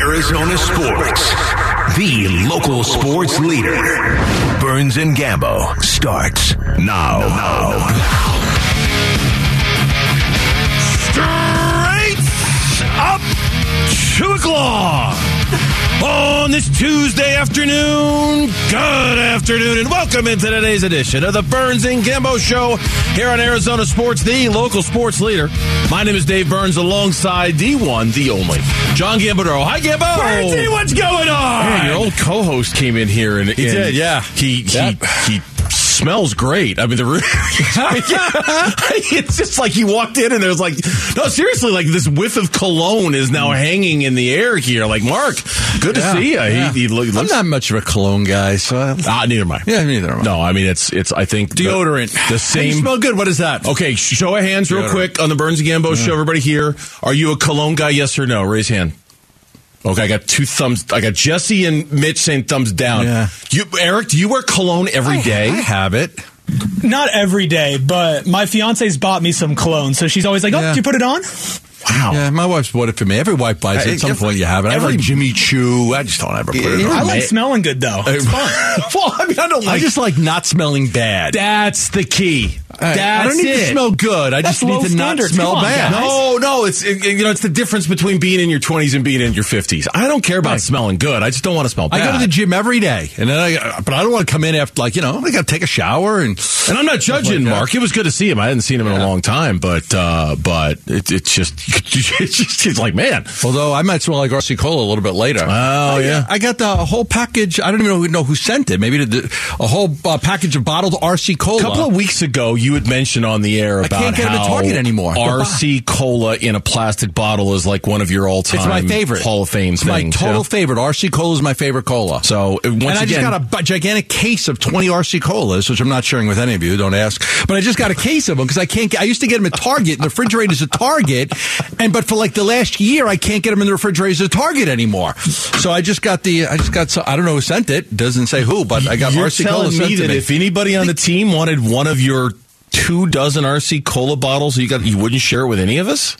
Arizona sports. The local sports leader. Burns and Gambo starts now. Straight up the claw. On this Tuesday afternoon, good afternoon, and welcome into today's edition of the Burns and Gambo Show here on Arizona Sports, the local sports leader. My name is Dave Burns, alongside the one, the only, John Gambadoro. Hi, Gambo. Burnsy, what's going on? Man, your old co-host came in here and he did, yeah. He he he smells great. I mean, the room. it's just like he walked in and there's like no, seriously, like this whiff of cologne is now hanging in the air here. Like Mark, good to see you. yeah. He, he look, I'm not much of a cologne guy, so I, Ah, neither am I. yeah, neither am I. No, I mean it's it's. I think Deodorant, the You same. smell good. What is that? Okay, show of hands real quick on the Burns and Gambo show. Everybody here, are you a cologne guy? Yes or no? Raise hand. Okay, I got two thumbs. I got Jesse and Mitch saying thumbs down. Yeah. You, Eric, do you wear cologne every day? I have it. Not every day, but my fiance's bought me some cologne, so she's always like, "Oh, Yeah. did you put it on?" Wow. Yeah, my wife's bought it for me. Every wife buys it. At some every- point, you have it. I every- like Jimmy Choo. I just don't ever put it Yeah, on. I ma- like smelling good though. It's fun. well, I mean, I don't Like, I just like not smelling bad. that's the key. I- That's I don't need it. to smell good. I That's just need low to not standards. smell Come on, bad. guys. No, no, it's it, you know it's the difference between being in your twenties and being in your fifties. I don't care about Right. smelling good. I just don't want to smell bad. I go to the gym every day, and then I, but I don't want to come in after like you know I got to take a shower and And I'm not judging like that. Mark. It was good to see him. I hadn't seen him in a long time, but uh, but it, it's just it's just it's like man. Although I might smell like RC Cola a little bit later. Oh, yeah. I got the whole package. I don't even know who, know who sent it. Maybe the, a whole uh, package of bottled RC Cola. A couple of weeks ago, you had mentioned on the air about can't get how Target anymore. RC Cola in a plastic bottle is like one of your all-time it's my favorite. Hall of Fame It's my total yeah. favorite. RC Cola is my favorite cola. So uh, once and I again, just got a gigantic case of 20 RC Colas, which I'm not sharing with any of you. Don't ask. But I just got a case of them because I can't get, I used to get them at Target and the refrigerators at Target. And, but for like the last year, I can't get them in the refrigerators at Target anymore. So I just got the, I just got, so, I don't know who sent it. Doesn't say who, but I got You're RC Cola telling sent me to that me. if anybody on the team wanted one of your two dozen RC Cola bottles, you got you wouldn't share it with any of us.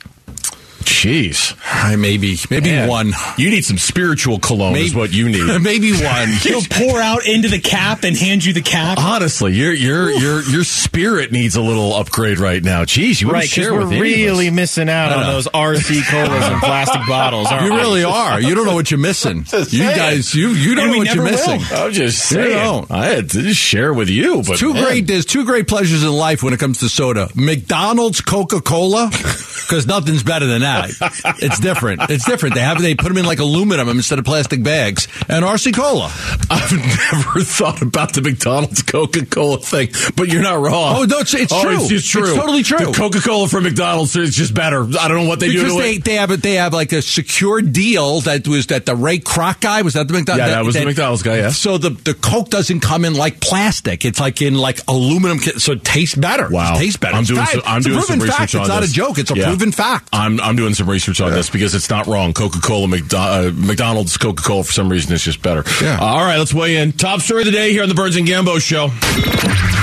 Jeez, I maybe, maybe Man, one. You need some spiritual cologne, is what you need. maybe one. He'll pour out into the cap and hand you the cap. Honestly, your your your your spirit needs a little upgrade right now. Jeez, you wouldn't Right, because share we're with any of us. really missing out on know. those RC colas and plastic bottles. Aren't You we? really are. You don't know what you're missing. You guys, you you don't know what you're never will. missing. I'm just You saying. don't. I had to just share with you, but Two man. great. There's two great pleasures in life when it comes to soda: McDonald's Coca Cola, because nothing's better than that. It's different. It's different. They have they put them in like aluminum instead of plastic bags, and RC Cola. I've never thought about the McDonald's Coca Cola thing, but you're not wrong. Oh, no, it's- it's Oh, true. It's, it's true. It's totally true. The Coca Cola from McDonald's is just better. I don't know what they do Because they, it. they have a, they have like a secure deal that was that the Ray Kroc guy was that the McDonald's Yeah, that was the McDonald's guy, yeah. So the the Coke doesn't come in like plastic; it's like in like aluminum, so it tastes better. Wow, it tastes better. I'm It's doing some, I'm it's a doing some research fact. on It's not a joke. It's a Yeah. proven fact. I'm I'm doing some research on this because it's not wrong. Coca Cola, McDo- uh, McDonald's Coca Cola for some reason is just better. Yeah. All right, let's weigh in. Top story of the day here on the Burns and Gambo show.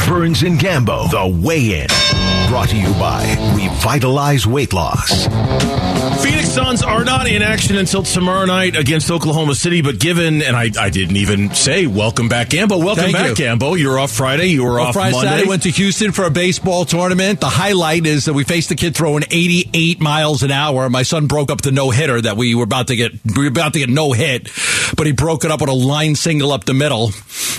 Burns and Gambo, the weigh in. Brought to you by Revitalize Weight Loss. Phoenix Suns are not in action until tomorrow night against Oklahoma City, but given, and I, I didn't even say welcome back, Gambo. Welcome Thank back, you. Gambo. You're off Friday. You were Well, off Friday, Monday. Saturday, went to Houston for a baseball tournament. The highlight is that we faced the kid throwing 88 miles an hour. My son broke up the no hitter that we were about to get. We were about to get no hit, but he broke it up with a line single up the middle,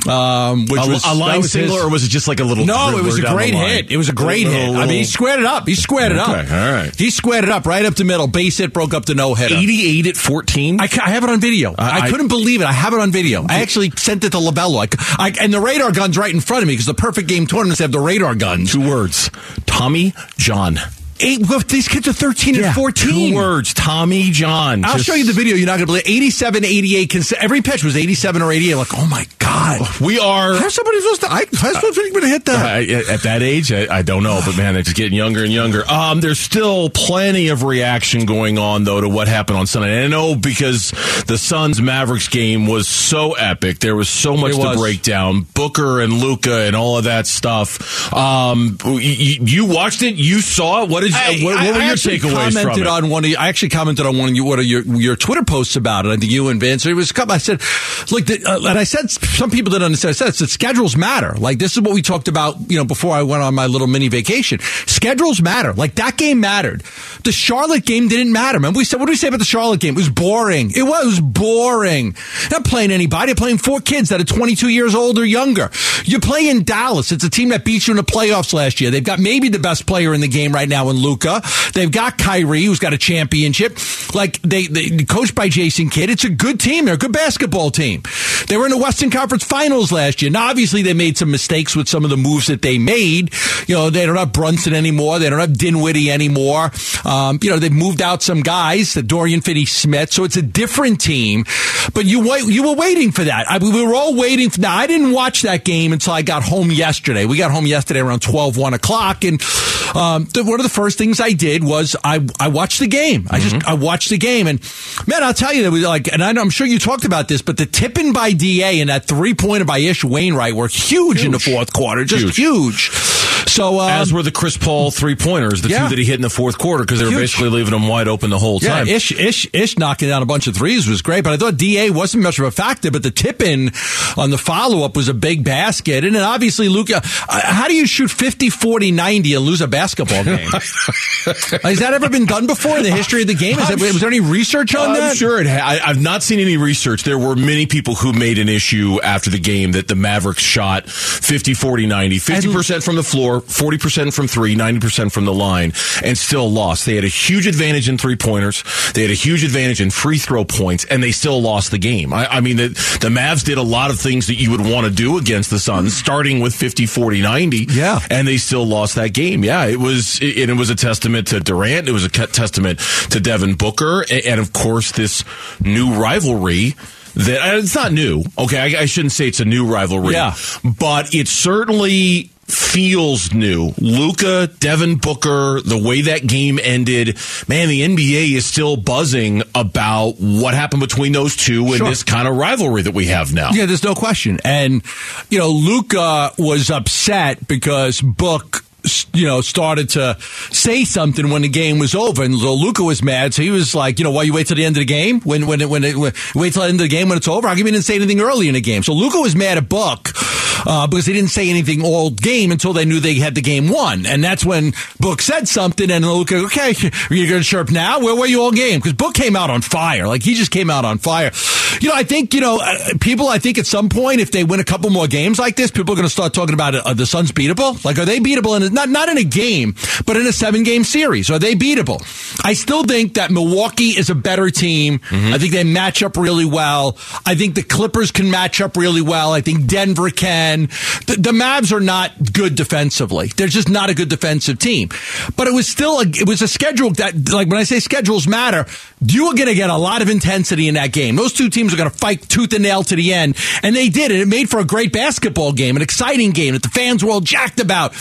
um, which a, was a line was single, his- or was it just like a little? No, it was a great hit. It was a great Little- hit. I little- mean, he squared it up. He squared it up. All right. He squared it up right up the middle. Base hit, broke up the no hitter. 88 at 14. I, I have it on video. I, I- couldn't believe it. I have it on video. I actually sent it to Labello. I, I- and the radar gun's right in front of me because the perfect game tournaments have the radar guns. Two words. Tommy John. Eight, these kids are 13 and 14. Two words. Tommy John. I'll Just- show you the video. You're not going to believe it. 87, 88. cons- Every pitch was 87 or 88. Like, oh my God. God. We are. How's somebody supposed to? I, how's somebody going to hit that? I, at that age, I, I don't know, but man, it's getting younger and younger. Um, there's still plenty of reaction going on though to what happened on Sunday. And I know because the Suns Mavericks game was so epic, there was so much It to break down. Booker and Luka and all of that stuff. Um, you, you watched it, you saw it. What did you, I- what, I- were I your actually takeaways commented from it? on one of I actually commented on one of you, one of your, your Twitter posts about it. I think you and Vince. It was a couple. I said, look, the, uh, and I said some people didn't understand. I said the schedules matter. Like this is what we talked about, you know, before I went on my little mini vacation. Schedules matter. Like that game mattered. The Charlotte game didn't matter. Remember we said, what did we say about the Charlotte game? It was boring. It was, it was boring. Not playing anybody. Playing four kids that are 22 years old or younger. You're playing Dallas. It's a team that beat you in the playoffs last year. They've got maybe the best player in the game right now in Luka. They've got Kyrie, who's got a championship. Like they, they coached by Jason Kidd. It's a good team. They're a good basketball team. They were in the Western Conference Finals last year. Now, obviously, they made some mistakes with some of the moves that they made. You know, they don't have Brunson anymore. They don't have Dinwiddie anymore. Um, you know, they've moved out some guys, the Dorian Finney-Smith. So it's a different team. But you you were waiting for that. I, we were all waiting. For, now, I didn't watch that game until I got home yesterday. We got home yesterday around 12, 1 o'clock. And um, the, one of the first things I did was I, I watched the game. I just mm-hmm. I watched the game. And man, I'll tell you, that was like, and I know, I'm sure you talked about this, but the tipping by DA and that three pointer by Ish Wainwright were huge, in the fourth quarter. Just huge. So, um, As were the Chris Paul three pointers, the Yeah. two that he hit in the fourth quarter, because they were Huge. basically leaving him wide open the whole Yeah, time. Ish, Ish, Ish knocking down a bunch of threes was great, but I thought Da wasn't much of a factor. But the tip in on the follow up was a big basket, and then obviously Luka. Uh, how do you shoot 50, 40, 90 and lose a basketball game? Has that ever been done before in the history of the game? Is that, was there any research on I'm that? sure it. Ha- I, I've not seen any research. There were many people who made an issue after the game that the Mavericks shot 50, 40, 90, 50% from the floor, 40% from three, 90% from the line, and still lost. They had a huge advantage in three pointers. They had a huge advantage in free throw points, and they still lost the game. I, I mean, the, the Mavs did a lot of things that you would want to do against the Suns, mm. starting with 50, 40, 90. Yeah. And they still lost that game. Yeah, it was, and it was a testament to Durant. It was a testament to Devin Booker, a- and of course this new rivalry. That it's not new. Okay, I, I shouldn't say it's a new rivalry. Yeah. but it certainly feels new. Luka, Devin Booker, the way that game ended, man, the NBA is still buzzing about what happened between those two and Sure. this kind of rivalry that we have now. Yeah, there's no question. And, you know, Luka was upset because Book, you know, started to say something when the game was over. And Luka was mad. So he was like, you know, why you wait till the end of the game? When, when, it, when, it, wait till the end of the game when it's over? How come you didn't say anything early in the game? So Luka was mad at Book. Uh, because he didn't say anything all game until they knew they had the game won. And that's when Book said something and Luka, okay, you're going to chirp now? Where were you all game? Because Book came out on fire. Like he just came out on fire. You know, I think, you know, uh, people, I think at some point, if they win a couple more games like this, people are going to start talking about uh, the Suns beatable. Like, are they beatable in, a- not, not in a game, but in a seven game series? Are they beatable? I still think that Milwaukee is a better team. I think they match up really well. I think the Clippers can match up really well. I think Denver can. The, the Mavs are not good defensively. They're just not a good defensive team. But it was still a, it was a schedule that, like when I say schedules matter, you were going to get a lot of intensity in that game. Those two teams are going to fight tooth and nail to the end, and they did. And it made for a great basketball game, an exciting game that the fans were all jacked about.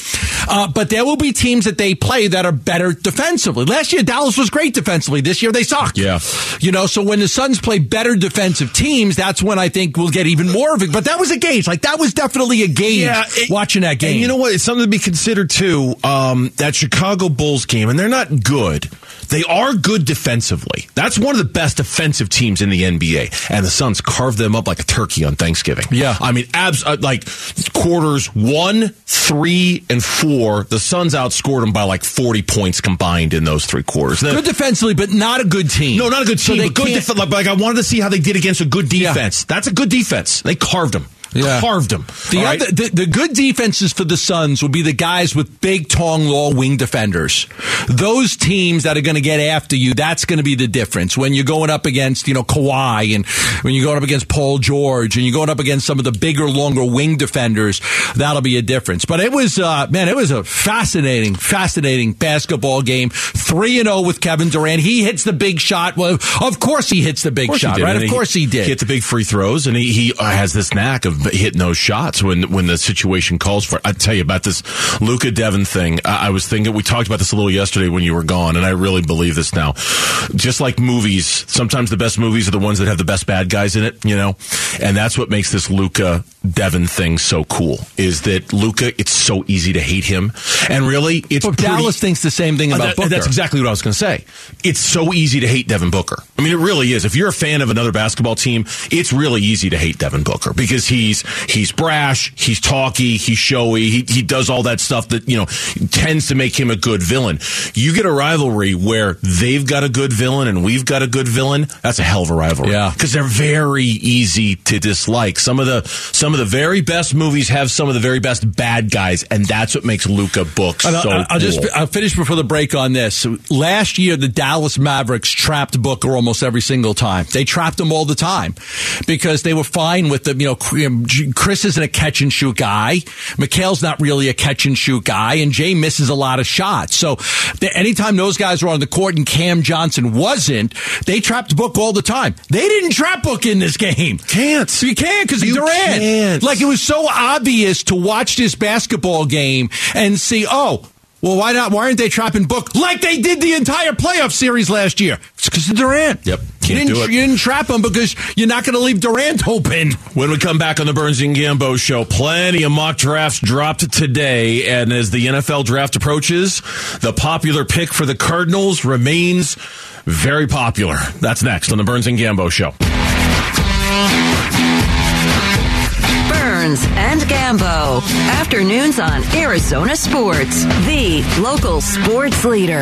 Uh, but there will be teams that they play that are better defensively. Last year, Dallas was great defensively. This year, they suck. Yeah. You know, so when the Suns play better defensive teams, that's when I think we'll get even more of it. But that was a gauge. Like, that was definitely a gauge it- watching that game. And you know what? It's something to be considered too. Um, that Chicago Bulls game, and they're not good. They are good defensively. That's one of the best defensive teams in the NBA. And the Suns carved them up like a turkey on Thanksgiving. Yeah. I mean, abs uh, like quarters one, three, and four. The Suns outscored them by like forty points combined in those three quarters. Good defensively, but not a good team. No, not a good team. but good def- like, like I wanted to see how they did against a good defense. That's a good defense. They carved them. Yeah. Carved them. The, right? other, the the good defenses for the Suns will be the guys with big, tall, law wing defenders. Those teams that are going to get after you, that's going to be the difference. When you're going up against, you know, Kawhi and when you're going up against Paul George and you're going up against some of the bigger, longer wing defenders, that'll be a difference. But it was, uh, man, it was a fascinating, fascinating basketball game. 3 and 0 with Kevin Durant. He hits the big shot. Well, of course he hits the big Of course he shot, did. right? Of course he did. He hits the big free throws, and he, he uh, has this knack of of hitting those shots when when the situation calls for it. I tell you about this Luka Devin thing. I, I was thinking we talked about this a little yesterday when you were gone, and I really believe this now. Just like movies, sometimes the best movies are the ones that have the best bad guys in it, you know, and that's what makes this Luka Devin thing so cool. Is that Luka? It's so easy to hate him, and really, it's pretty- Dallas thinks the same thing uh, about that- Booker. That's exactly what I was going to say. It's so easy to hate Devin Booker. I mean, it really is. If you're a fan of another basketball team, it's really easy to hate Devin Booker because he's he's brash, he's talky, he's showy, he, he does all that stuff that you know tends to make him a good villain. You get a rivalry where they've got a good villain and we've got a good villain. That's a hell of a rivalry. Yeah. because they're very easy to dislike. Some of the some of the very best movies have some of the very best bad guys, and that's what makes Luka books I'll, so. I'll just cool. I'll finish before the break on this. Last year, the Dallas Mavericks trapped Booker almost every single time. They trapped him all the time because they were fine with the you know um, Chris isn't a catch and shoot guy, Mikal's not really a catch and shoot guy, and Jay misses a lot of shots. So the, anytime those guys were on the court and Cam Johnson wasn't, they trapped Book all the time. They didn't trap Book in this game. Can't. You can't because Durant. can't. Like it was so obvious to watch this basketball game and see, oh, well, why not? Why aren't they trapping Book like they did the entire playoff series last year? It's because of Durant. Yep. You didn't, you didn't trap him because you're not going to leave Durant open. When we come back on the Burns and Gambo show, plenty of mock drafts dropped today. And as the NFL draft approaches, the popular pick for the Cardinals remains very popular. That's next on the Burns and Gambo show. Burns and Gambo. Afternoons on Arizona Sports, the local sports leader.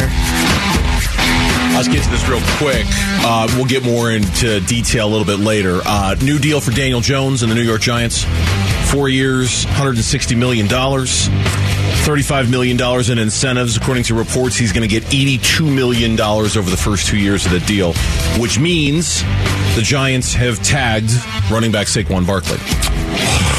Let's get to this real quick. Uh, we'll get more into detail a little bit later. Uh, new deal for Daniel Jones and the New York Giants. Four years, $160 million. $35 million in incentives. According to reports, he's going to get $82 million over the first two years of the deal, which means the Giants have tagged running back Saquon Barkley.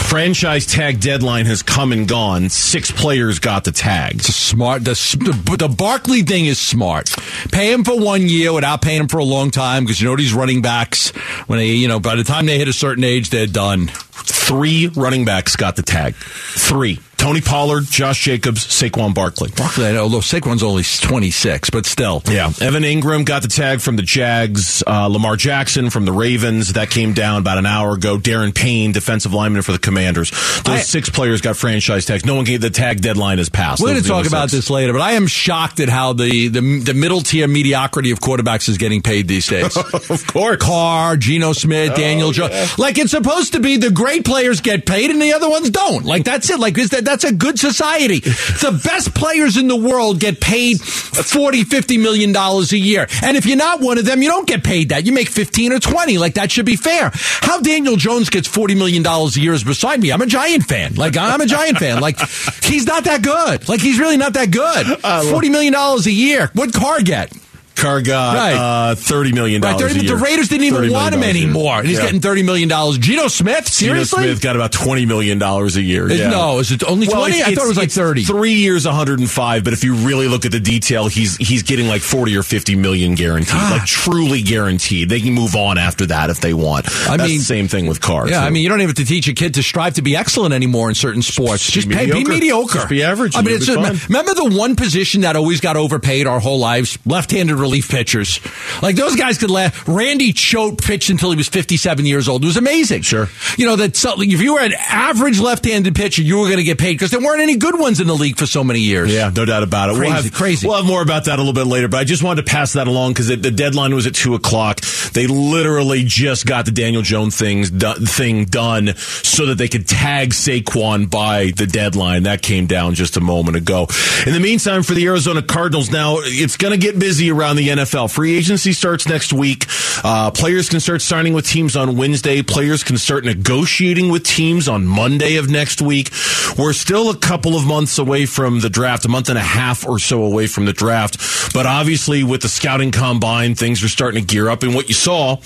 Franchise tag deadline has come and gone. Six players got the tags. Smart. The, the, the Barkley thing is smart. Pay him for one year without paying him for a long time because you know these running backs, when they, you know, by the time they hit a certain age, they're done. Three running backs got the tag. Three. Tony Pollard, Josh Jacobs, Saquon Barkley. Barkley, although Saquon's only 26, but still. Yeah. Evan Engram got the tag from the Jags. Uh, Lamar Jackson from the Ravens. That came down about an hour ago. Daron Payne, defensive lineman for the Commanders. Those I- six players got franchise tags. No one gave the tag deadline has passed. We're going to talk about six. this later, but I am shocked at how the, the, the middle tier mediocrity of quarterbacks is getting paid these days. Of course. Carr, Geno Smith, Oh, Daniel Jones. Like it's supposed to be the great players get paid and the other ones don't. Like that's it. Like is that, that's a good society. The best players in the world get paid 40, 50 million dollars a year. And if you're not one of them, you don't get paid that. You make 15 or 20. Like that should be fair. How Daniel Jones gets 40 million dollars a year is beside me. I'm a Giant fan. Like I'm a Giant fan. Like he's not that good. Like he's really not that good. 40 million dollars a year. What car get? Carr got Right. uh, $30 million Right, 30, the Raiders didn't even want him a anymore. And he's Yeah. getting $30 million. Geno Smith? Geno Seriously? Smith got about twenty million dollars a year. Yeah. no, is it only 20? I thought it was like 30. Three years, one hundred and five. But if you really look at the detail, he's he's getting like forty or fifty million guaranteed, Ah. like truly guaranteed. They can move on after that if they want. I That's mean- the same thing with Carr. Yeah, too. I mean, you don't even have to teach a kid to strive to be excellent anymore in certain sports. Just, be pay, be mediocre. mediocre. Just be average I mean, it's just, remember the one position that always got overpaid our whole lives? Left-handed relief pitchers. Like those guys could laugh. Randy Choate pitched until he was 57 years old. It was amazing. Sure. You know that so, if you were an average left-handed pitcher, you were going to get paid because there weren't any good ones in the league for so many years. Yeah, no doubt about it. we'll Crazy, have, crazy. We'll have more about that a little bit later, but I just wanted to pass that along because the deadline was at two o'clock. They literally just got the Daniel Jones things do, thing done so that they could tag Saquon by the deadline. That came down just a moment ago. In the meantime, for the Arizona Cardinals, now it's going to get busy around the NFL. Free agency starts next week. Uh, players can start signing with teams on Wednesday. Players can start negotiating with teams on Monday of next week. We're still a couple of months away from the draft, a month and a half or so away from the draft. But obviously, with the scouting combine, things are starting to gear up. And what you saw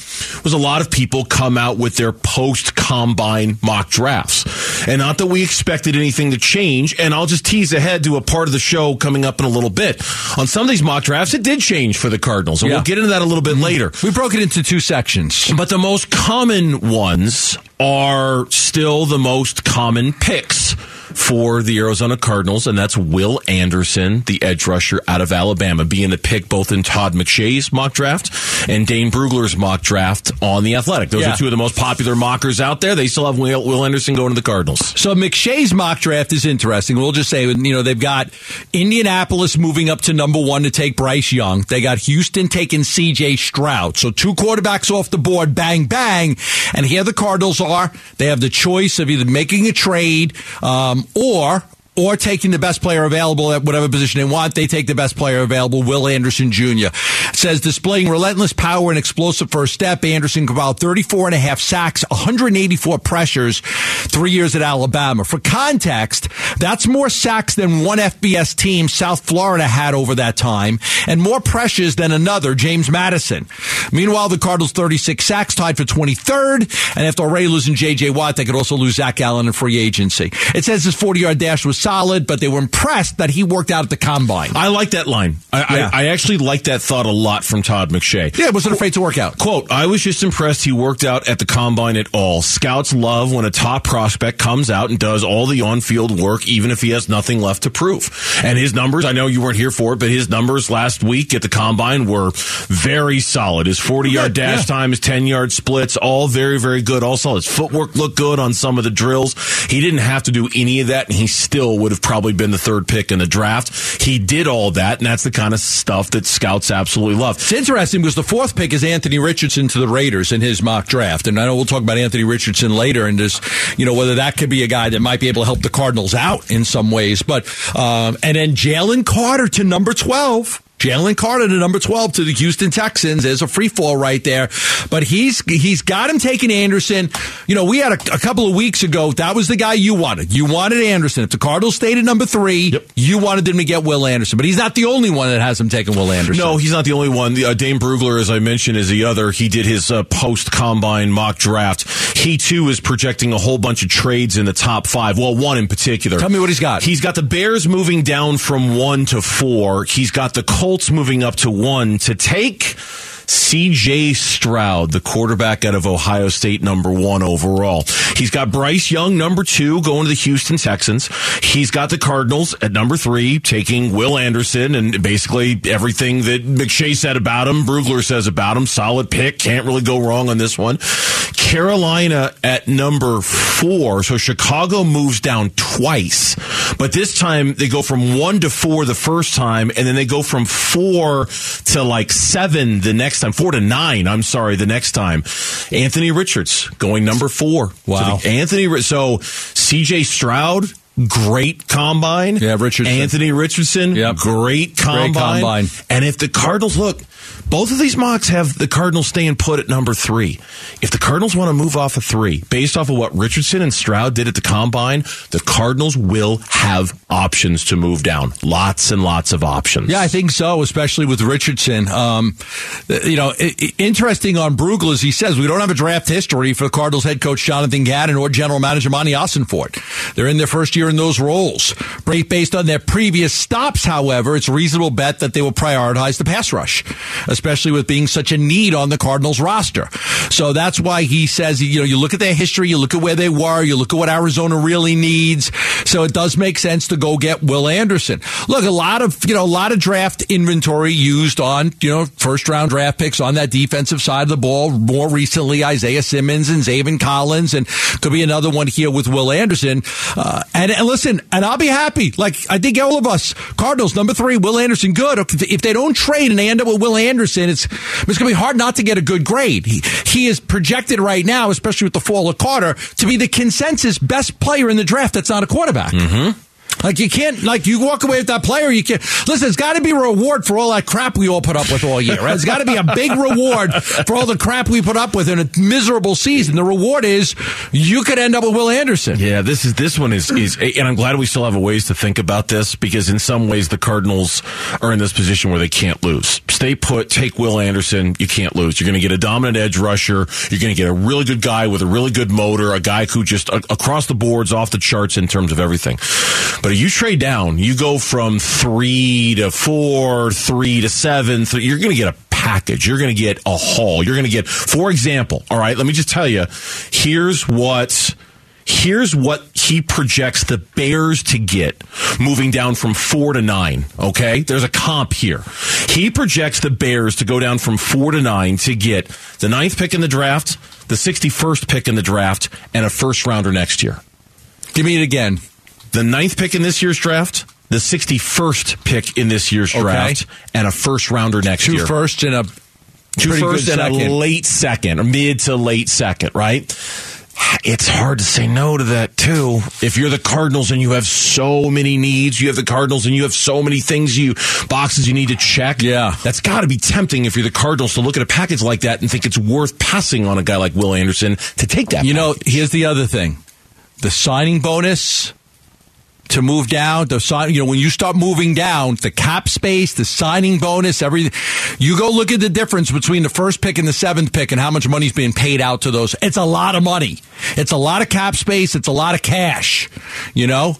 was a lot of people come out with their post combine mock drafts. and not that we expected anything to change. And I'll just tease ahead to a part of the show coming up in a little bit. On some of these mock drafts, it did change for the Cardinals, and Yeah. we'll get into that a little bit mm-hmm. later. We broke it into two sections. But the most common ones are still the most common picks for the Arizona Cardinals, and that's Will Anderson, the edge rusher out of Alabama, being the pick both in Todd McShay's mock draft and Dane Brugler's mock draft on the Athletic. Those Yeah. are two of the most popular mockers out there. They still have Will, Will Anderson going to the Cardinals. So McShay's mock draft is interesting. We'll just say, you know, they've got Indianapolis moving up to number one to take Bryce Young. They got Houston taking CJ Stroud. So two quarterbacks off the board, bang, bang. And here the Cardinals are. They have the choice of either making a trade, um, or or taking the best player available at whatever position they want. They take the best player available, Will Anderson Jr. Says displaying relentless power and explosive first step. Anderson compiled 34 and a half sacks, 184 pressures, three years at Alabama. For context, that's more sacks than one FBS team, South Florida, had over that time, and more pressures than another, James Madison. Meanwhile, the Cardinals 36 sacks, tied for 23rd, and after already losing J.J. Watt, they could also lose Zach Allen in free agency. It says his 40 yard dash was solid, but they were impressed that he worked out at the combine. I like that line. I, Yeah. I, I actually like that thought a lot from Todd McShay. Yeah, wasn't afraid to work out. Quote, I was just impressed he worked out at the combine at all. Scouts love when a top prospect comes out and does all the on field work, even if he has nothing left to prove. And his numbers, I know you weren't here for it, but his numbers last week at the combine were very solid. His 40 yard dash yeah. time, his 10 yard splits, all very, very good. Also, his footwork looked good on some of the drills. He didn't have to do any of that, and he still would have probably been the third pick in the draft. He did all that, and that's the kind of stuff that scouts absolutely love. It's interesting because the fourth pick is Anthony Richardson to the Raiders in his mock draft. And I know we'll talk about Anthony Richardson later and just, you know, whether that could be a guy that might be able to help the Cardinals out in some ways. But, um, and then Jalen Carter to number 12. Jalen Carter to number 12 to the Houston Texans. There's a free fall right there. But he's he's got him taking Anderson. You know, we had a, a couple of weeks ago, that was the guy you wanted. You wanted Anderson. If the Cardinals stayed at number three, you wanted them to get Will Anderson. But he's not the only one that has him taking Will Anderson. No, he's not the only one. The, uh, Dane Brugler, as I mentioned, is the other. He did his uh, post combine mock draft. He too is projecting a whole bunch of trades in the top five. Well, one in particular. Tell me what he's got. He's got the Bears moving down from one to four. He's got the Colts moving up to one to take. CJ Stroud, the quarterback out of Ohio State, number one overall. He's got Bryce Young, number two, going to the Houston Texans. He's got the Cardinals at number three, taking Will Anderson and basically everything that McShay said about him, Brugler says about him. Solid pick. Can't really go wrong on this one. Carolina at number four. So Chicago moves down twice, but this time they go from one to four the first time, and then they go from four to like seven the next time, four to nine. I'm sorry, the next time. Anthony Richards going number four. Wow. So the Anthony, so CJ Stroud. Great combine. Yeah, Richardson. Anthony Richardson. Yep. Great combine. combine. And if the Cardinals look, both of these mocks have the Cardinals staying put at number three. If the Cardinals want to move off of three, based off of what Richardson and Stroud did at the combine, the Cardinals will have options to move down. Lots and lots of options. Yeah, I think so, especially with Richardson. Um, you know, interesting on Brugler, as he says, we don't have a draft history for Cardinals head coach Jonathan Gannon or general manager Monti Ossenfort. They're in their first year in those roles. Based on their previous stops, however, it's a reasonable bet that they will prioritize the pass rush, especially with being such a need on the Cardinals roster. So that's why he says, you know, you look at their history, you look at where they were, you look at what Arizona really needs. So it does make sense to go get Will Anderson. Look, a lot of, you know, a lot of draft inventory used on, you know, first round draft picks on that defensive side of the ball. More recently, Isaiah Simmons and Zaven Collins, and could be another one here with Will Anderson. Uh, and, and listen, and I'll be happy. Like, I think all of us, Cardinals, number three, Will Anderson, good. If they don't trade and they end up with Will Anderson, it's, it's going to be hard not to get a good grade. He, he is projected right now, especially with the fall of Carter, to be the consensus best player in the draft that's not a quarterback. Mm-hmm. Like you can't, like you walk away with that player. You can't listen. It's got to be a reward for all that crap we all put up with all year. Right? It's got to be a big reward for all the crap we put up with in a miserable season. The reward is you could end up with Will Anderson. Yeah, this is this one is is, and I'm glad we still have a ways to think about this because in some ways the Cardinals are in this position where they can't lose. Stay put, take Will Anderson. You can't lose. You're going to get a dominant edge rusher. You're going to get a really good guy with a really good motor, a guy who just across the boards, off the charts in terms of everything. But if you trade down, you go from three to four, three to seven. Three, you're going to get a package. You're going to get a haul. You're going to get, for example, all right, let me just tell you, here's what. Here's what he projects the Bears to get moving down from four to nine. Okay. There's a comp here. He projects the Bears to go down from four to nine to get the ninth pick in the draft, the 61st pick in the draft, and a first rounder next year. Give me it again. The ninth pick in this year's draft, the 61st pick in this year's Okay. draft, and a first rounder next Two year. firsts and a two first and second. a late second, or mid to late second, right? It's hard to say no to that too. If you're the Cardinals and you have so many needs, you have the Cardinals and you have so many things you boxes you need to check. Yeah. that's got to be tempting if you're the Cardinals to look at a package like that and think it's worth passing on a guy like Will Anderson to take that. You know, here's the other thing: the signing bonus to move down. The sign, you know, when you start moving down, the cap space, the signing bonus, everything. You go look at the difference between the first pick and the seventh pick, and how much money's being paid out to those. It's a lot of money. It's a lot of cap space. It's a lot of cash. You know.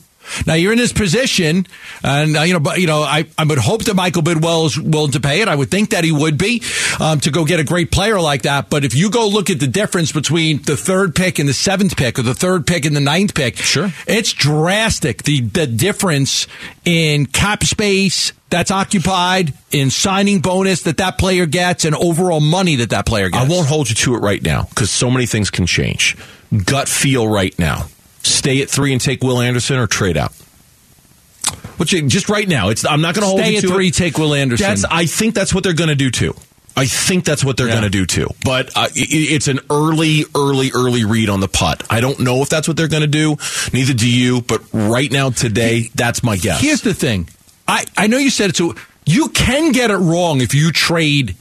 Now you're in this position, and uh, you know, but you know, I, I would hope that Michael Bidwill is willing to pay it. I would think that he would be um, to go get a great player like that. But if you go look at the difference between the third pick and the seventh pick, or the third pick and the ninth pick, Sure. it's drastic. The the difference in cap space that's occupied, in signing bonus that that player gets, and overall money that that player gets. I won't hold you to it right now because so many things can change. Gut feel right now. Stay at three and take Will Anderson or trade out. Which just right now, it's I'm not going to hold Stay you at to three, it. take Will Anderson. That's I think that's what they're going to do too. I think that's what they're Yeah. going to do too. But uh, it's an early, early, early read on the putt. I don't know if that's what they're going to do. Neither do you. But right now, today, that's my guess. Here's the thing. I, I know you said it so you can get it wrong if you trade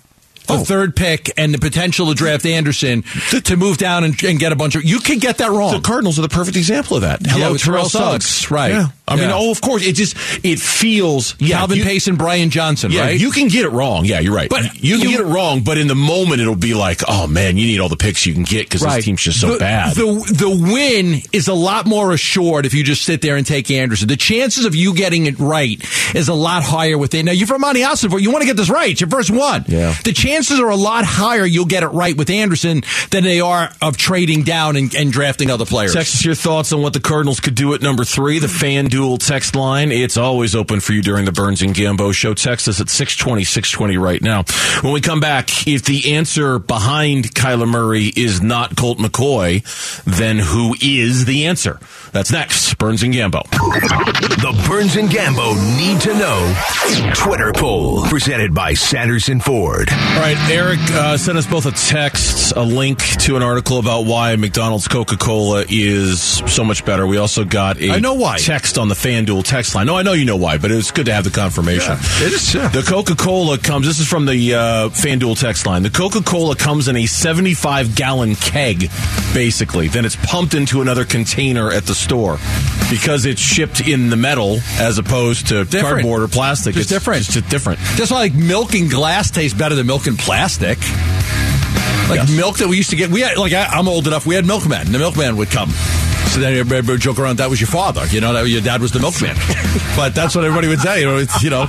the Oh. third pick and the potential to draft Anderson to move down and, and get a bunch of you can get that wrong. The Cardinals are the perfect example of that. Hello, with Terrell Terrell Suggs. Suggs, right. Yeah. I mean, Yeah. oh, of course. It just it feels. Yeah, Calvin you- Pace and Bryant Johnson, Yeah, right? you can get it wrong. Yeah, you're right. But you can you- get it wrong, but in the moment, it'll be like, oh man, you need all the picks you can get because this team's just so the, bad. The the win is a lot more assured if you just sit there and take Anderson. The chances of you getting it right is a lot higher with it. Now you're from Monty Austin, you want to get this right. It's your first one. Yeah. The chances are a lot higher you'll get it right with Anderson than they are of trading down and, and drafting other players. Text us your thoughts on what the Cardinals could do at number three, the FanDuel text line. It's always open for you during the Burns and Gambo show. Text us at 620, 620 right now. When we come back, if the answer behind Kyler Murray is not Colt McCoy, then who is the answer? That's next. Burns and Gambo. The Burns and Gambo need to know Twitter poll presented by Sanderson Ford. All right, Eric uh, sent us both a text, a link to an article about why McDonald's Coca Cola is so much better. We also got a I know why. text on the FanDuel text line. No, I know you know why, but it's good to have the confirmation. it is, yeah. The Coca Cola comes, this is from the uh, FanDuel text line. The Coca Cola comes in a 75 gallon keg, basically. Then it's pumped into another container at the store because it's shipped in the metal as opposed to Different. cardboard or plastic. Just it's different. It's just different. Just like milk and glass tastes better than milk and plastic. Like Yes. milk that we used to get. We had like I, I'm old enough. We had milkman. The milkman would come. So then everybody would joke around. That was your father. You know, that your dad was the milkman. but that's what everybody would say. You know, it's, you know.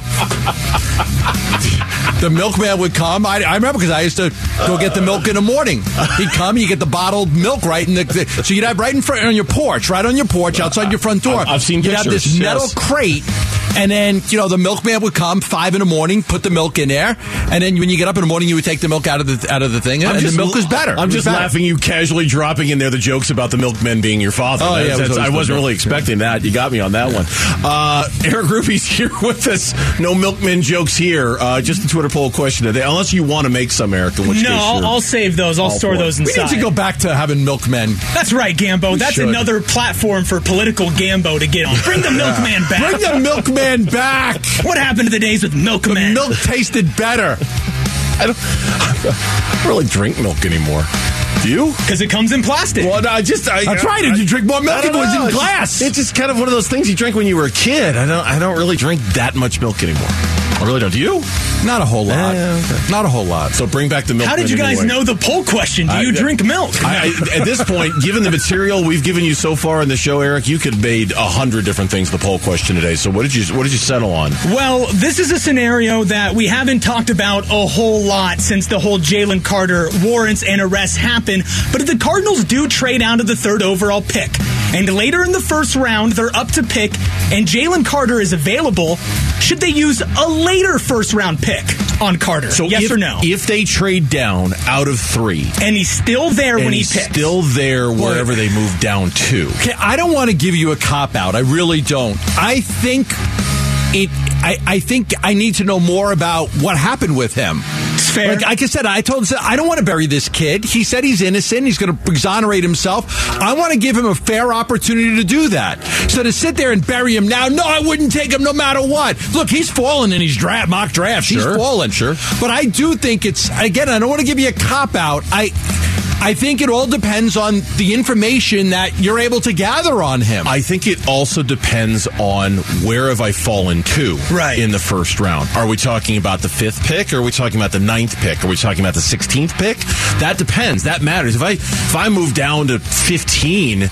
The milkman would come. I, I remember because I used to go get the milk in the morning. He'd come, you get the bottled milk right in the, the so you'd have right in front on your porch, right on your porch outside your front door. I've- I've seen You'd have this metal yes. crate And then, you know, the milkman would come five in the morning, put the milk in there, and then when you get up in the morning, you would take the milk out of the out of the thing, and the milk is better. I'm was just better. laughing. You casually dropping in there the jokes about the milkmen being your father. Oh, yeah, was I wasn't really milk. expecting that. You got me on that one. Uh, Eric Ruby's here with us. No milkman jokes here. Uh, just the Twitter poll question today. Unless you want to make some, Eric. In which No, case I'll, I'll save those. I'll store for it. those We need to go back to having milkmen. That's right, Gambo. That's should. another platform for political Gambo to get on. Bring the milkman back. Bring the milkman back. what happened to the days with milkmen? Milk tasted better. I don't, I don't really drink milk anymore. Do you? Because it comes in plastic. Well, no, I just I, That's right. If you drink more milk, it was in It's glass. just- It's just kind of one of those things you drink when you were a kid. I don't. I don't really drink that much milk anymore. I really don't. Do you? Not a whole lot. Yeah, okay. Not a whole lot. So bring back the milk. How did you guys know the poll question? Do I- you drink milk? I, I, at this point, given the material we've given you so far in the show, Eric, you could have made a hundred different things the poll question today. So what did you what did you settle on? Well, this is a scenario that we haven't talked about a whole lot since the whole Jalen Carter warrants and arrests happened. But if the Cardinals do trade out of the third overall pick, and later in the first round they're up to pick, and Jalen Carter is available, should they use a later first round pick on Carter? So yes if, or no? If they trade down out of three, and he's still there when he he's picks. still there wherever they move down to. Okay, I don't want to give you a cop out. I really don't. I think it. I, I think I need to know more about what happened with him. Fair. Like, like I said, I told him I don't want to bury this kid. He said he's innocent. He's going to exonerate himself. I want to give him a fair opportunity to do that. So to sit there and bury him now, no, I wouldn't take him no matter what. Look, he's fallen in his draft mock draft. Sure, he's fallen. sure. But I do think it's again. I don't want to give you a cop out. I. I think it all depends on the information that you're able to gather on him. I think it also depends on where have I fallen to Right. in the first round. Are we talking about the fifth pick? Or are we talking about the ninth pick? Are we talking about the sixteenth pick? That depends. That matters. If I if I move down to fifteen,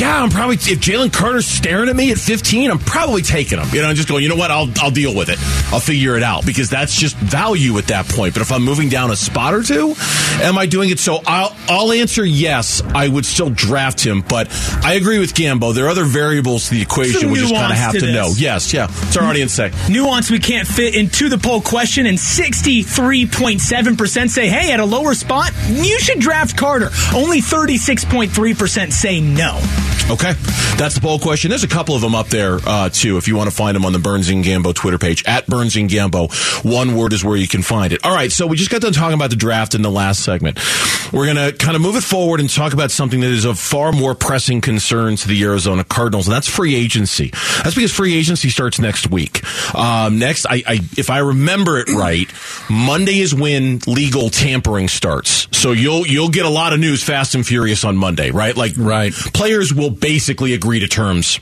yeah, I'm probably if Jalen Carter's staring at me at 15, I'm probably taking him. You know, I'm just going. You know what? I'll I'll deal with it. I'll figure it out because that's just value at that point. But if I'm moving down a spot or two, am I doing it? So I'll I'll answer yes. I would still draft him, but I agree with Gambo. There are other variables to the equation we just kind of have to to, know. Yes, yeah. What's our audience say? nuance we can't fit into the poll question, and 63.7% say, hey, at a lower spot, you should draft Carter. Only 36.3% say no. Okay, that's the poll question. There's a couple of them up there uh, too. If you want to find them on the Burns and Gambo Twitter page at Burns and Gambo, one word is where you can find it. All right, so we just got done talking about the draft in the last segment. We're going to kind of move it forward and talk about something that is of far more pressing concern to the Arizona Cardinals, and that's free agency. That's because free agency starts next week. Um, next, I, I if I remember it right, Monday is when legal tampering starts. So you'll you'll get a lot of news fast and furious on Monday, right? Like Right. players will basically agree to terms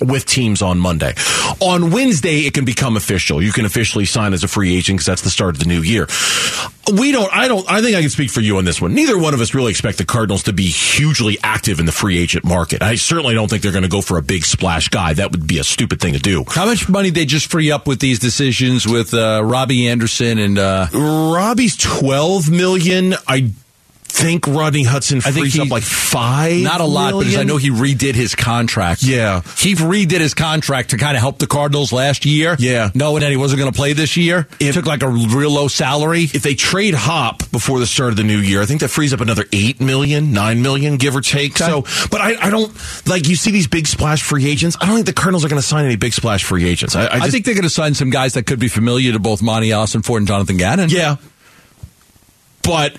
with teams on Monday. On Wednesday, it can become official. You can officially sign as a free agent because that's the start of the new year. We don't, I don't, I think I can speak for you on this one. Neither one of us really expect the Cardinals to be hugely active in the free agent market. I certainly don't think they're going to go for a big splash guy. That would be a stupid thing to do. How much money they just free up with these decisions with uh, Robbie Anderson and uh, Robbie's 12 million. I think Rodney Hudson I think frees up like five. not a lot, but I know he redid his contract. Yeah. he redid his contract to kind of help the Cardinals last year. Yeah. knowing that he wasn't going to play this year, If- took like a real low salary. if they trade Hop before the start of the new year, I think that frees up another eight million, nine million, give or take. So, but I, I don't like you see these big splash free agents. I don't think the Cardinals are going to sign any big splash free agents. I, I, I, think they're going to sign some guys that could be familiar to both Monti Ossenfort and Jonathan Gannon. yeah, but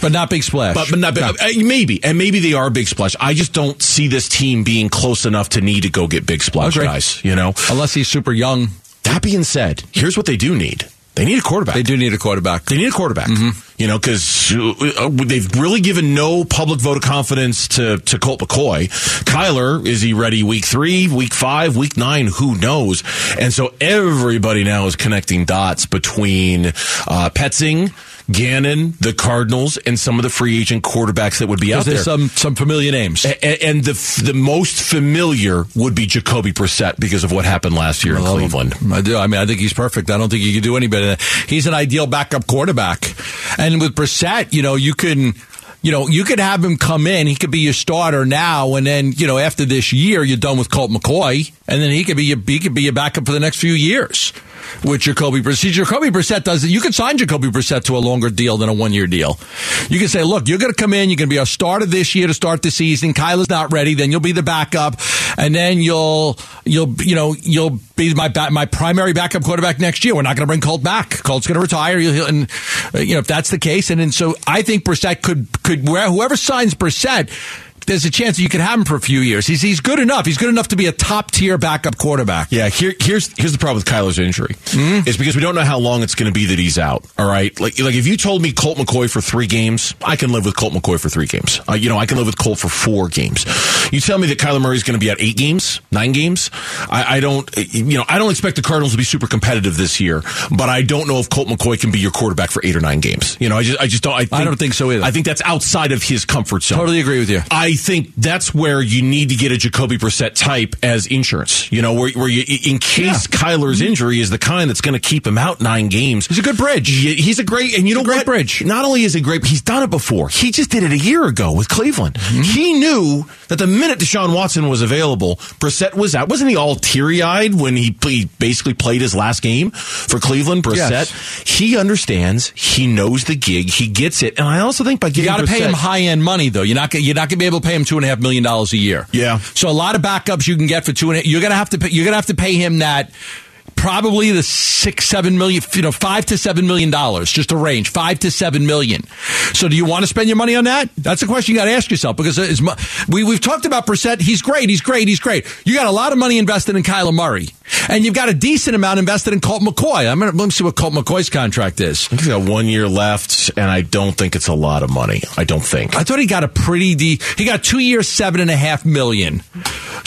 but not big splash. but, but not No. uh, maybe and maybe they are big splash. I just don't see this team being close enough to need to go get big splash Agree. guys. You know. unless he's super young. That being said, here's what they do need. They need a quarterback. They do need a quarterback. They need a quarterback. You know, because uh, they've really given no public vote of confidence to, to Colt McCoy. Kyler, is he ready week three, week five, week nine? Who knows? And so everybody now is connecting dots between uh, Petzing, Gannon, the Cardinals, and some of the free agent quarterbacks that would be out there. some some familiar names. A- and the the most familiar would be Jacoby Brissett because of what happened last year in love him. Cleveland. I do. I mean, I think he's perfect. I don't think you could do any better. He's an ideal backup quarterback. And with Brissett, you know, you can. You know, you could have him come in. He could be your starter now, and then you know, after this year, you're done with Colt McCoy, and then he could be your, he could be your backup for the next few years with Jacoby Brissett. Jacoby Brissett does it. You could sign Jacoby Brissett to a longer deal than a one year deal. You can say, look, you're going to come in. You're going to be our starter this year to start the season. Kyler's not ready. Then you'll be the backup, and then you'll you'll you know you'll be my ba- my primary backup quarterback next year. We're not going to bring Colt back. Colt's going to retire. And uh, you know if that's the case, and then so I think Brissett could could where whoever signs Brissett. There's a chance that you could have him for a few years. He's he's good enough. He's good enough to be a top tier backup quarterback. Yeah, here, here's here's the problem with Kyler's injury. Mm-hmm. It's because we don't know how long it's going to be that he's out. All right, like like if you told me Colt McCoy for three games, I can live with Colt McCoy for three games. Uh, you know, I can live with Colt for four games. You tell me that Kyler Murray's going to be at eight games, nine games. I, I don't, you know, I don't expect the Cardinals to be super competitive this year, but I don't know if Colt McCoy can be your quarterback for eight or nine games. You know, I just I just don't. I, think, don't think so either. I think that's outside of his comfort zone. Totally agree with you. I think that's where you need to get a Jacoby Brissett type as insurance. You know, where, where you, in case Kyler's injury is the kind that's going to keep him out nine games. He's a good bridge. He- He's a great, and you know great what? bridge. Not only is he great, but he's done it before. He just did it a year ago with Cleveland. Mm-hmm. He knew that the minute Deshaun Watson was available, Brissett was out. Wasn't he all teary eyed when he, he basically played his last game for Cleveland? Brissett, Yes. he understands. He knows the gig. He gets it. And I also think by You got to pay him high end money though. You're not you're not going to be able to pay him two and a half million dollars a year. Yeah. So a lot of backups you can get for two and a, you're to have to pay, you're to have to pay him that probably the six seven million you know five to seven million dollars just a range five to seven million. So do you want to spend your money on that? That's a question you got to ask yourself because we we've talked about Brissett. He's great. He's great. He's great. You got a lot of money invested in Kyler Murray, and you've got a decent amount invested in Colt McCoy. I'm gonna let me see what Colt McCoy's contract is. He's got one year left, and I don't think it's a lot of money. I don't think. I thought he got a pretty de- he got two years, seven and a half million.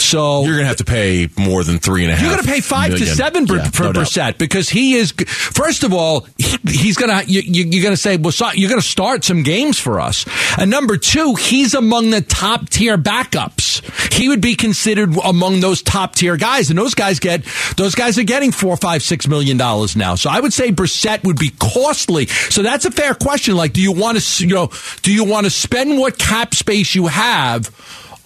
So You're going to have to pay more than three and a half. you're going to pay five to seven per, Yeah, per no percent because he is. First of all, he, he's going to you, you, you're going to say, well, so, you're going to start some games for us. And number two, he's among the top tier backups. He would be considered among those top tier guys, and those guys get those guys are getting four, five, six million dollars now. So I would say Brissett would be costly. So that's a fair question. Like, do you want to you know do you want to spend what cap space you have?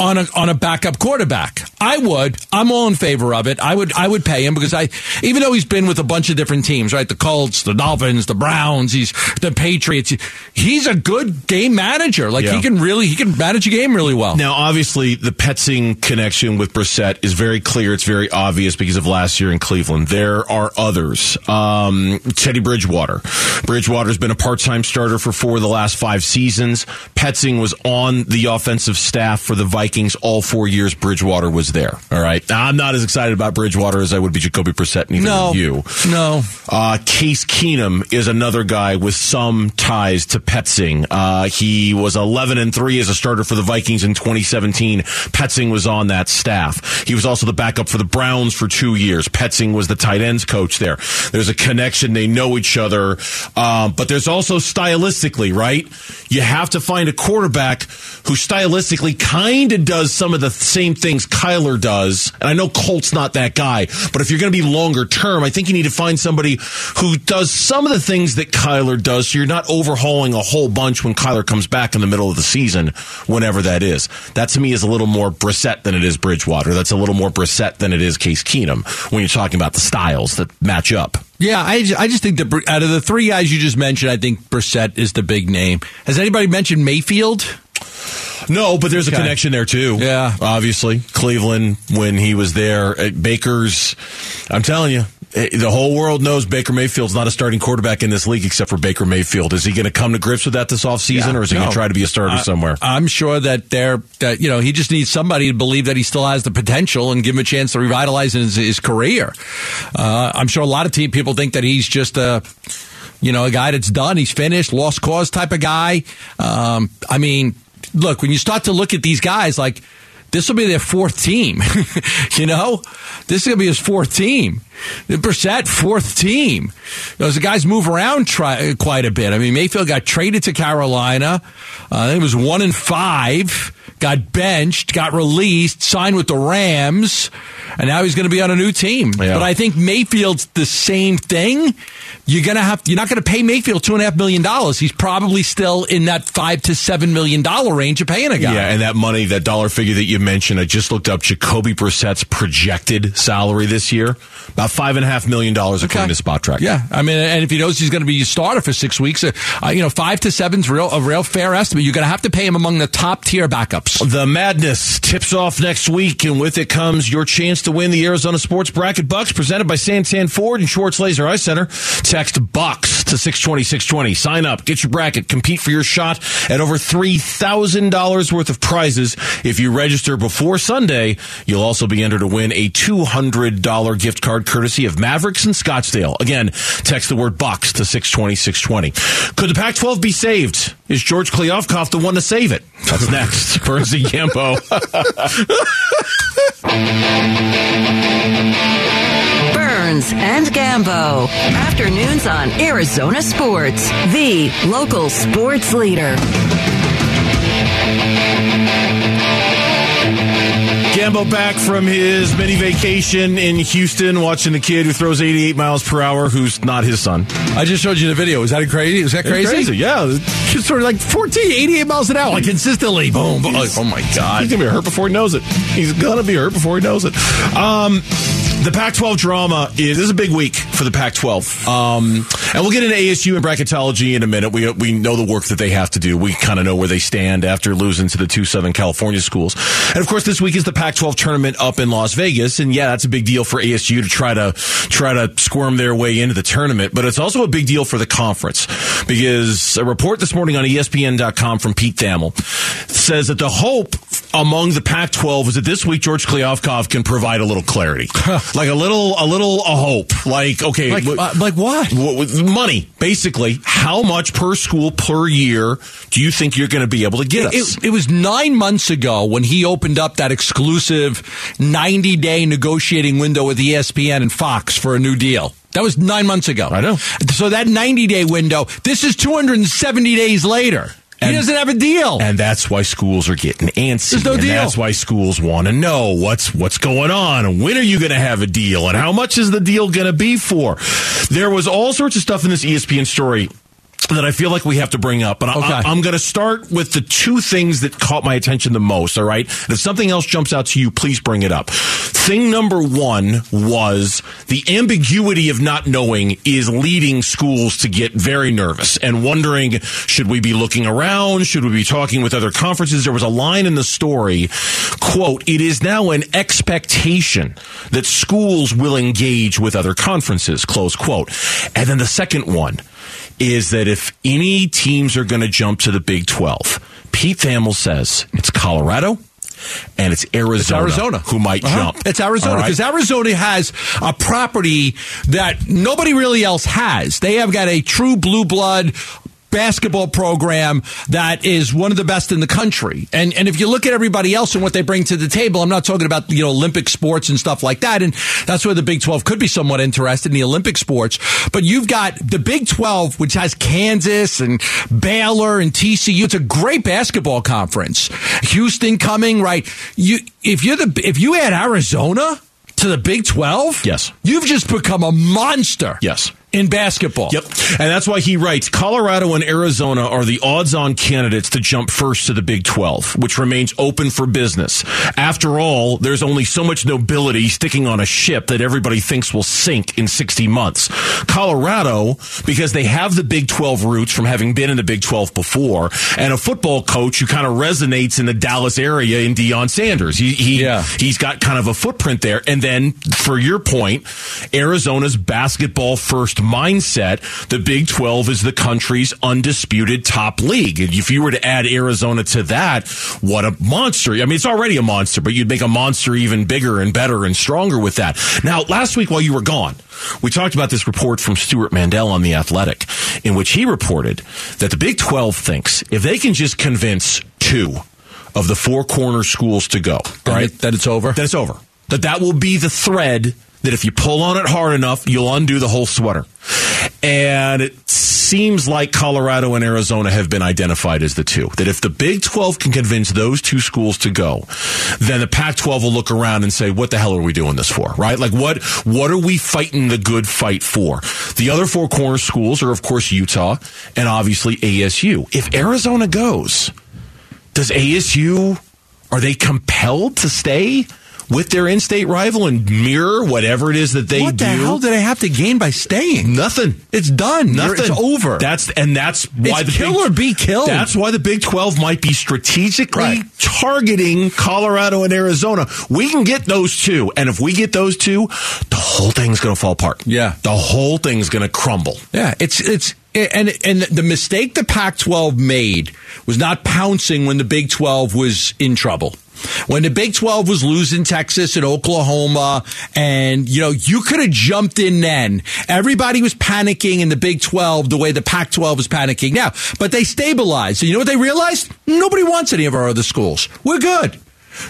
On a on a backup quarterback. I would. I'm all in favor of it. I would I would pay him because I even though he's been with a bunch of different teams, right? The Colts, the Dolphins, the Browns, he's the Patriots. He's a good game manager. Like Yeah. he can really he can manage a game really well. Now, obviously, the Petzing connection with Brissett is very clear. It's very obvious because of last year in Cleveland. There are others. Um, Teddy Bridgewater. Bridgewater's been a part-time starter for four of the last five seasons. Petzing was on the offensive staff for the Vikings all four years Bridgewater was there. All right. Now, I'm not as excited about Bridgewater as I would be Jacoby Brissett and even no, you. no. Uh, Case Keenum is another guy with some ties to Petzing. Uh, he was 11 and 3 as a starter for the Vikings in 2017. Petzing was on that staff. He was also the backup for the Browns for two years. Petzing was the tight ends coach there. There's a connection. They know each other. Um, but there's also stylistically, right? You have to find a quarterback who stylistically kind of does some of the same things Kyler does. And I know Colt's not that guy, but if you're going to be longer term, I think you need to find somebody who does some of the things that Kyler does so you're not overhauling a whole bunch when Kyler comes back in the middle of the season, whenever that is. That to me is a little more Brissett than it is Bridgewater. That's a little more Brissett than it is Case Keenum when you're talking about the styles that match up. Yeah, I, ju- I just think that out of the three guys you just mentioned, I think Brissett is the big name. Has anybody mentioned Mayfield? No, but there's a connection there too. Yeah. obviously Cleveland when he was there. At Baker's, I'm telling you, the whole world knows Baker Mayfield's not a starting quarterback in this league except for Baker Mayfield. Is he going to come to grips with that this offseason, or is he going to try to be a starter I- somewhere? I'm sure that they're that you know he just needs somebody to believe that he still has the potential and give him a chance to revitalize his, his career. Uh, I'm sure a lot of team people think that he's just a you know a guy that's done, he's finished, lost cause type of guy. Um, I mean, look when you start to look at these guys like. This will be their fourth team. you know, this is going to be his fourth team. Brissett, fourth team. Those guys move around try, quite a bit. I mean, Mayfield got traded to Carolina. Uh, it was one and five. got benched, got released, signed with the Rams, and now he's going to be on a new team. Yeah. But I think Mayfield's the same thing. You're gonna have you're not gonna pay Mayfield two and a half million dollars. He's probably still in that five to seven million dollar range of paying a guy. Yeah, and that money, that dollar figure that you mentioned, I just looked up Jacoby Brissett's projected salary this year. About five and a half million dollars according to Spotrac. Yeah, I mean, and if he knows he's going to be a starter for six weeks, uh, uh, you know, five to seven's real a real fair estimate. You're going to have to pay him among the top tier backups. The madness tips off next week, and with it comes your chance to win the Arizona Sports Bracket Bucks presented by Santan Ford and Schwartz Laser Eye Center. Text Bucks to 620 620. Sign up, get your bracket, compete for your shot at over $3,000 worth of prizes. If you register before Sunday, you'll also be entered to win a $200 gift card courtesy of Mavericks and Scottsdale. Again, text the word Bucks to 620 620. Could the Pac 12 be saved? Is George Kliavkoff the one to save it? That's next. Burns and Gambo. Burns and Gambo. Afternoons on Arizona Sports, the local sports leader. Gambo back from his mini vacation in Houston, watching the kid who throws 88 miles per hour, who's not his son. I just showed you the video. Is that crazy? Is that crazy? yeah. Just sort of like 14, 88 miles an hour, like consistently. Boom, boom. Like, oh my God. He's gonna be hurt before he knows it. He's gonna be hurt before he knows it. Um, the Pac-12 drama is this is a big week for the Pac-12, um, and we'll get into ASU and bracketology in a minute. We we know the work that they have to do. We kind of know where they stand after losing to the two Southern California schools, and of course, this week is the Pac-12 tournament up in Las Vegas, and yeah, that's a big deal for ASU to try to try to squirm their way into the tournament. But it's also a big deal for the conference because a report this morning on ESPN.com from Pete Thamel says that the hope among the Pac-12 is that this week George Kliavkoff can provide a little clarity, like a little, a little, a hope. Like okay, Like, wh- uh, like what? was money basically? How much per school per year do you think you're going to be able to get us? It, it was nine months ago when he opened up that exclusive 90 day negotiating window with ESPN and Fox for a new deal. That was nine months ago. I know. So that 90 day window, this is 270 days later. And- he doesn't have a deal. And that's why schools are getting antsy. There's no and deal. that's why schools want to know what's what's going on and when are you going to have a deal and how much is the deal going to be for. There was all sorts of stuff in this ESPN story that I feel like we have to bring up. But I, Okay. I, am going to start with the two things that caught my attention the most. All right. And if something else jumps out to you, please bring it up. Thing number one was the ambiguity of not knowing is leading schools to get very nervous and wondering, should we be looking around? Should we be talking with other conferences? There was a line in the story, quote, it is now an expectation that schools will engage with other conferences, close quote. And then the second one, is that if any teams are going to jump to the Big 12, Pete Thamel says it's Colorado and it's Arizona, It's Arizona who might Uh-huh. jump. It's Arizona All right? because Arizona has a property that nobody really else has. They have got a true blue blood basketball program that is one of the best in the country. And and if you look at everybody else and what they bring to the table, I'm not talking about you know Olympic sports and stuff like that. And that's where the Big 12 could be somewhat interested in the Olympic sports. But you've got the Big 12, which has Kansas and Baylor and TCU. It's a great basketball conference. Houston coming right. You if you're the if you add Arizona to the Big 12, Yes. you've just become a monster. Yes. In basketball. Yep. And that's why he writes Colorado and Arizona are the odds on candidates to jump first to the Big 12, which remains open for business. After all, there's only so much nobility sticking on a ship that everybody thinks will sink in 60 months. Colorado, because they have the Big 12 roots from having been in the Big 12 before, and a football coach who kind of resonates in the Dallas area in Deion Sanders. He, he, Yeah. he's got kind of a footprint there. And then, for your point, Arizona's basketball first mindset, the Big 12 is the country's undisputed top league. And if you were to add Arizona to that, what a monster. I mean, it's already a monster, but you'd make a monster even bigger and better and stronger with that. Now, last week while you were gone, we talked about this report from Stewart Mandel on The Athletic, in which he reported that the Big 12 thinks if they can just convince two of the four corner schools to go, right? that it's over? That it's over. That that will be the thread that if you pull on it hard enough, you'll undo the whole sweater. And it seems like Colorado and Arizona have been identified as the two. That if the Big 12 can convince those two schools to go, then the Pac 12 will look around and say, what the hell are we doing this for? Right? Like, what, what are we fighting the good fight for? The other four corner schools are, of course, Utah and obviously ASU. If Arizona goes, does ASU, are they compelled to stay? With their in-state rival and mirror whatever it is that they what do. the hell did I have to gain by staying? Nothing. It's done. Nothing. It's over. That's and that's why It's the kill Big, or be killed. That's why the Big Twelve might be strategically Right. targeting Colorado and Arizona. We can get those two, and if we get those two, the whole thing's going to fall apart. Yeah. the whole thing's going to crumble. Yeah, it's it's and and the mistake the Pac-12 made was not pouncing when the Big 12 was in trouble. When the Big 12 was losing Texas and Oklahoma, and you know, you could have jumped in then. Everybody was panicking in the Big 12 the way the Pac 12 is panicking now. But they stabilized. So you know what they realized? Nobody wants any of our other schools. We're good.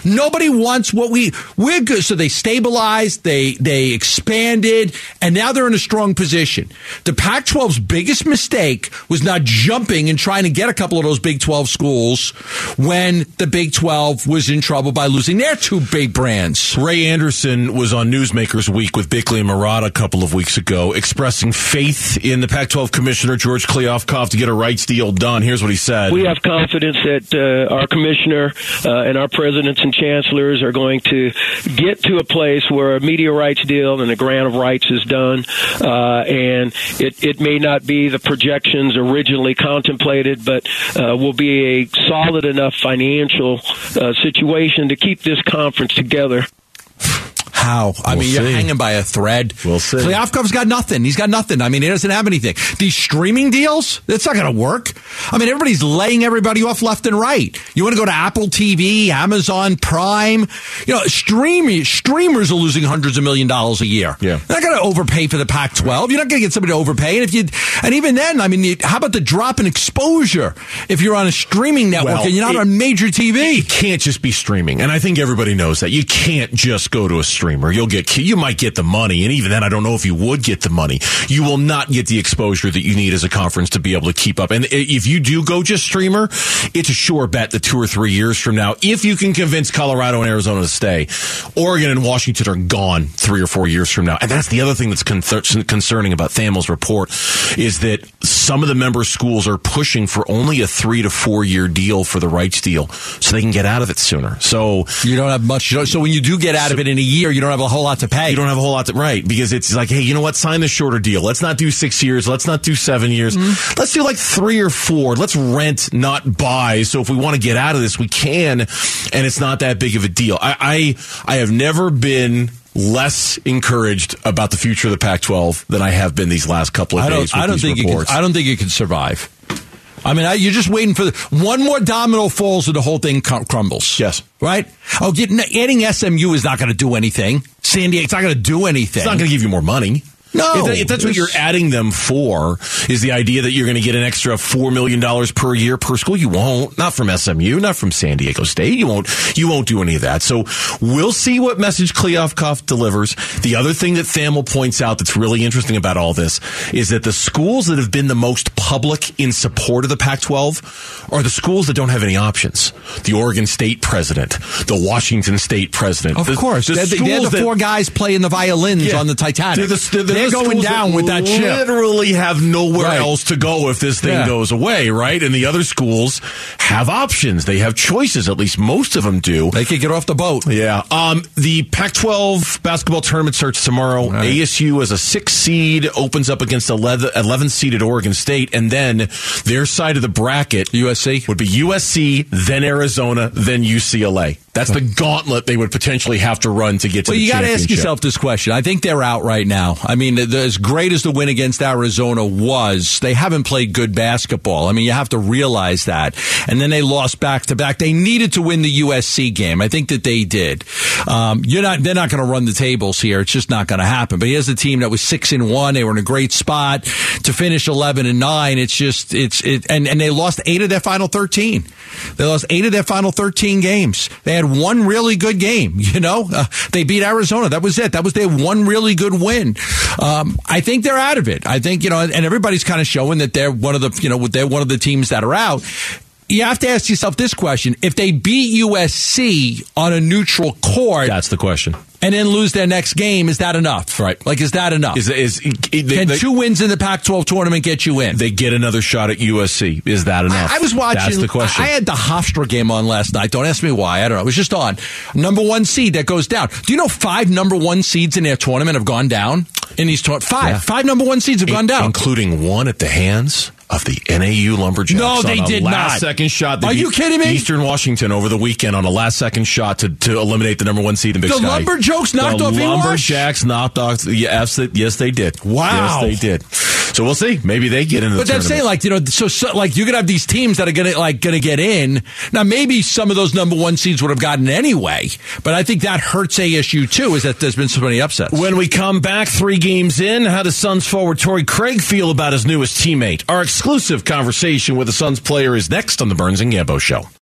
Nobody wants what we we're good. So they stabilized, they they expanded, and now they're in a strong position. The Pac-12's biggest mistake was not jumping and trying to get a couple of those Big 12 schools when the Big 12 was in trouble by losing their two big brands. Ray Anderson was on Newsmakers Week with Bickley and Marotta a couple of weeks ago, expressing faith in the Pac-12 Commissioner George Kliavkoff to get a rights deal done. Here's what he said. We have confidence that uh, our commissioner uh, and our presidents and chancellors are going to get to a place where a media rights deal and a grant of rights is done. Uh, and it, it may not be the projections originally contemplated, but uh, will be a solid enough financial uh, situation to keep this conference together. How? I We'll mean, you're hanging by a thread. We'll see. Kliavkoff's got nothing. He's got nothing. I mean, he doesn't have anything. These streaming deals, that's not going to work. I mean, everybody's laying everybody off left and right. You want to go to Apple TV, Amazon Prime? You know, streaming, streamers are losing hundreds of million dollars a year. Yeah. They're not going to overpay for the Pac-12. You're not going to get somebody to overpay. And if you, and even then, I mean, how about the drop in exposure if you're on a streaming network Well, and you're not it- on major TV? You can't just be streaming, and I think everybody knows that. You can't just go to a streamer. You'll get you might get the money, and even then, I don't know if you would get the money. You will not get the exposure that you need as a conference to be able to keep up. And if you do go just streamer, it's a sure bet that two or three years from now, if you can convince Colorado and Arizona to stay, Oregon and Washington are gone three or four years from now. And that's the other thing that's concerning about Thamel's report is that some of the member schools are pushing for only a three to four year deal for the rights deal so they can get out of it sooner. So You don't have much. So when you do get out of it in a year, you don't have a whole lot to pay. you don't have a whole lot to right because it's like, hey, you know what? Sign the shorter deal. Let's not do six years. Let's not do seven years. Mm-hmm. Let's do like three or four. Let's rent, not buy. So if we want to get out of this, we can, and it's not that big of a deal. I I, I have never been less encouraged about the future of the Pac-12 than I have been these last couple of I days. I don't think you can. I don't think you can survive. I mean, I, you're just waiting for the, one more domino falls and the whole thing cr- crumbles. Yes. Right. Oh, getting, adding SMU is not going to do anything. San Diego's not going to do anything. It's not going to give you more money. No. If, that- if that's what you're adding them for, is the idea that you're going to get an extra $4 million per year per school. You won't. Not from SMU, not from San Diego State. You won't, you won't do any of that. So we'll see what message Kliavkoff delivers. The other thing that Thamel points out that's really interesting about all this is that the schools that have been the most public in support of the Pac-12 are the schools that don't have any options. The Oregon State president, the Washington State president. Of the- course, the they're, the- they're the that- four guys playing the violins yeah. on the Titanic. They're, the, they're, They're going down with that ship. Literally have nowhere Right. else to go if this thing Yeah. goes away, right? And the other schools have options. They have choices. At least most of them do. They could get off the boat. Yeah. Um, the Pac-12 basketball tournament starts tomorrow. Right. ASU as a six seed opens up against 11, 11th seeded Oregon State, and then their side of the bracket USC. would be USC, then Arizona, then UCLA. That's the gauntlet they would potentially have to run to get to Well, the you got to ask yourself this question. I think they're out right now. I mean, the, as great as the win against Arizona was, they haven't played good basketball. I mean, you have to realize that. And then they lost back to back. They needed to win the USC game. I think that they did. Um, you're not. They're not going to run the tables here. It's just not going to happen. But he has a team that was six and one. They were in a great spot to finish eleven and nine. It's just it's it and and they lost eight of their final thirteen. They lost eight of their final thirteen games. They had one really good game. You know, uh, they beat Arizona. That was it. That was their one really good win. Um, I think they're out of it. I think you know, and everybody's kind of showing that they're one of the you know they're one of the teams that are out you have to ask yourself this question: If they beat USC on a neutral court, That's the question. and then lose their next game, is that enough? Right. Like, is that enough? Is is they, Can they, two wins in the Pac-12 tournament get you in? they get another shot at USC? Is that enough? I, I was watching. That's the question. I, I had the Hofstra game on last night. Don't ask me why. I don't know. It was just on. Number one seed that goes down. Do you know five number one seeds in their tournament have gone down in these? Five. Yeah. Five number one seeds have gone down. including one at the hands of the NAU Lumberjacks. No, they on a did last not. second shot. Are you kidding me? Eastern Washington over the weekend on a last second shot to, to eliminate the number one seed in Big The Sky. Lumberjacks knocked the off? Lumberjacks knocked off. Yes, they- yes, they did. Wow. yes, they did. So we'll see. Maybe they get into the But that's saying, like, you know, so, so like you're gonna have these teams that are gonna like gonna get in. Now, maybe some of those number one seeds would have gotten anyway, but I think that hurts ASU too. Is that there's been so many upsets. When we come back three games in, how does Suns forward Torrey Craig feel about his newest teammate? Our exclusive conversation with the Suns player is next on the Burns and Gambo Show.